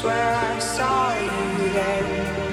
swear I've got you there.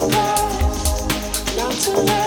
Not to love.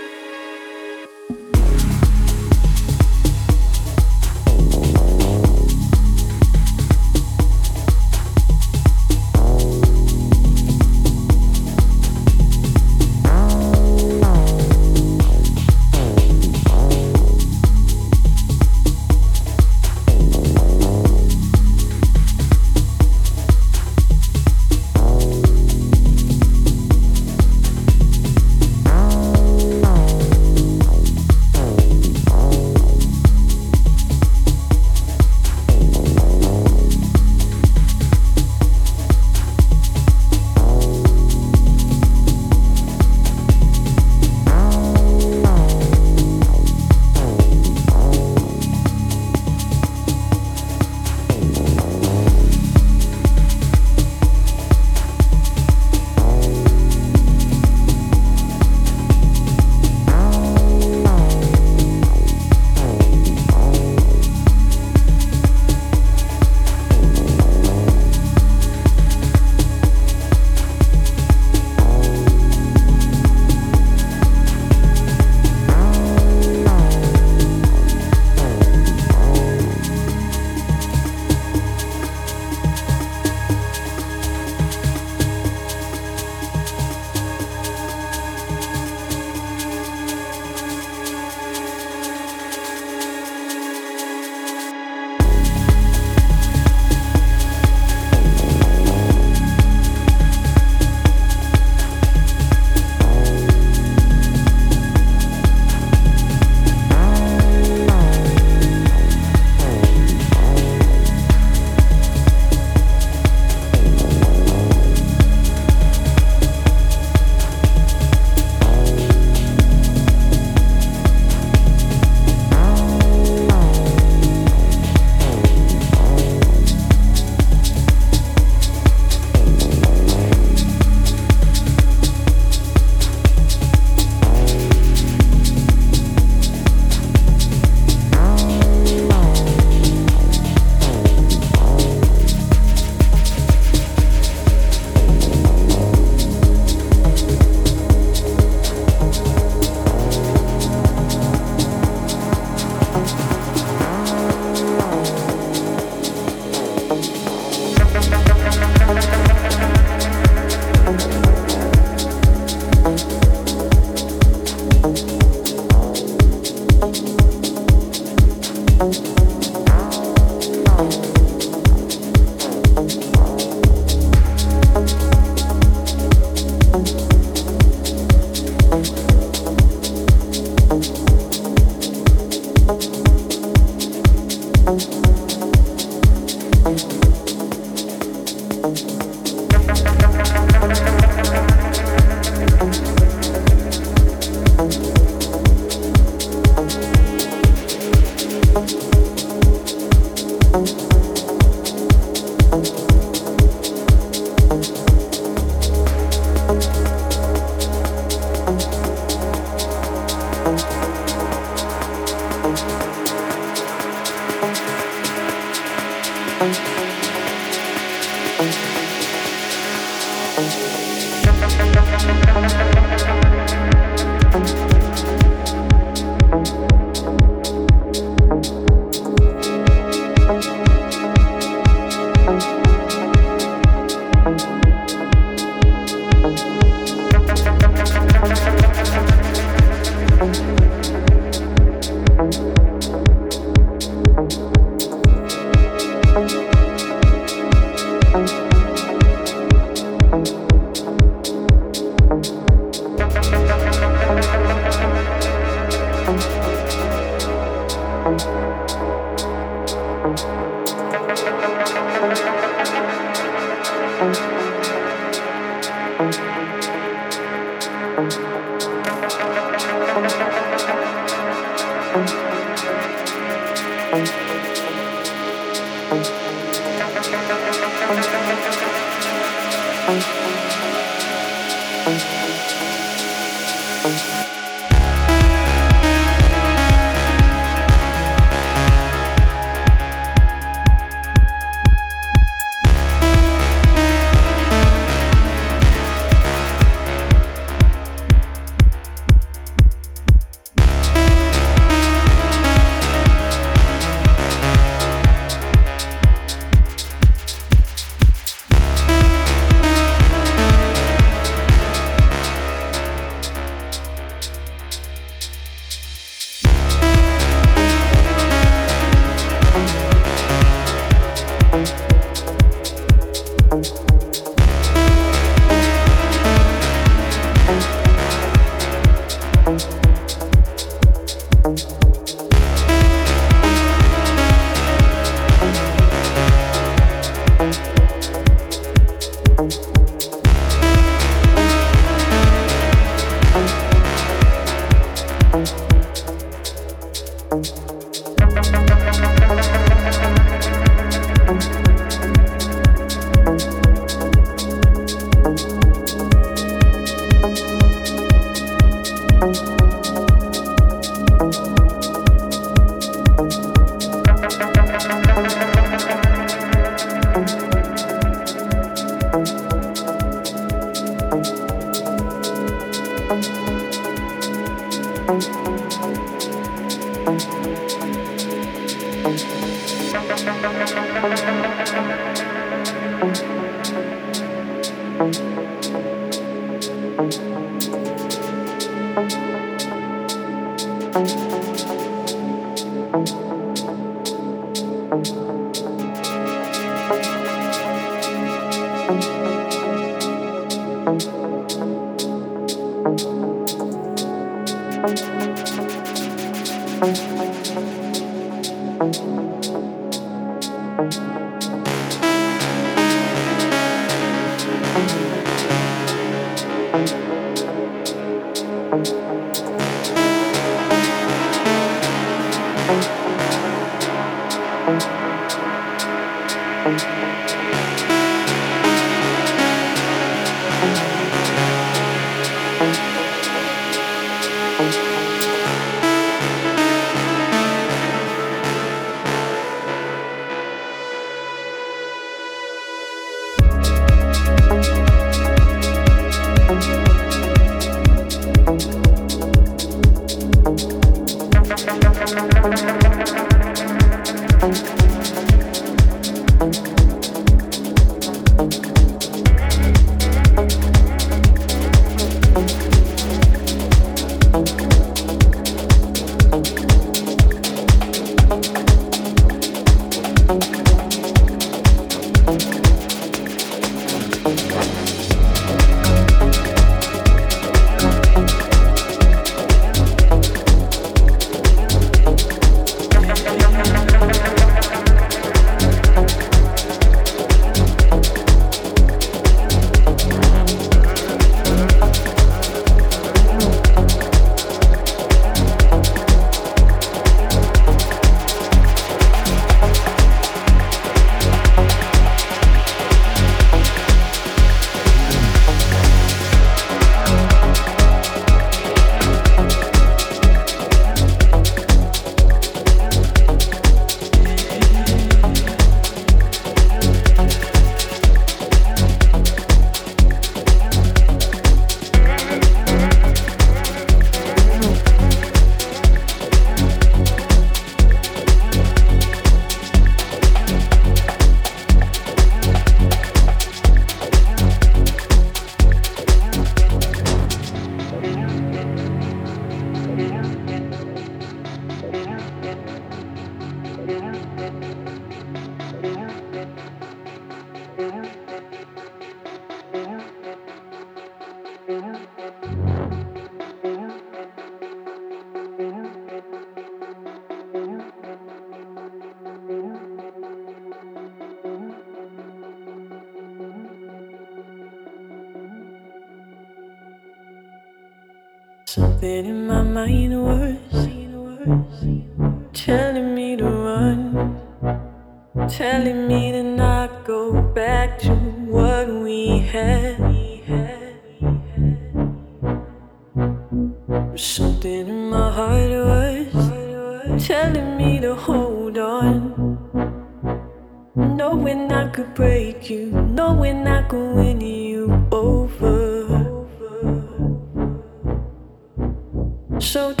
So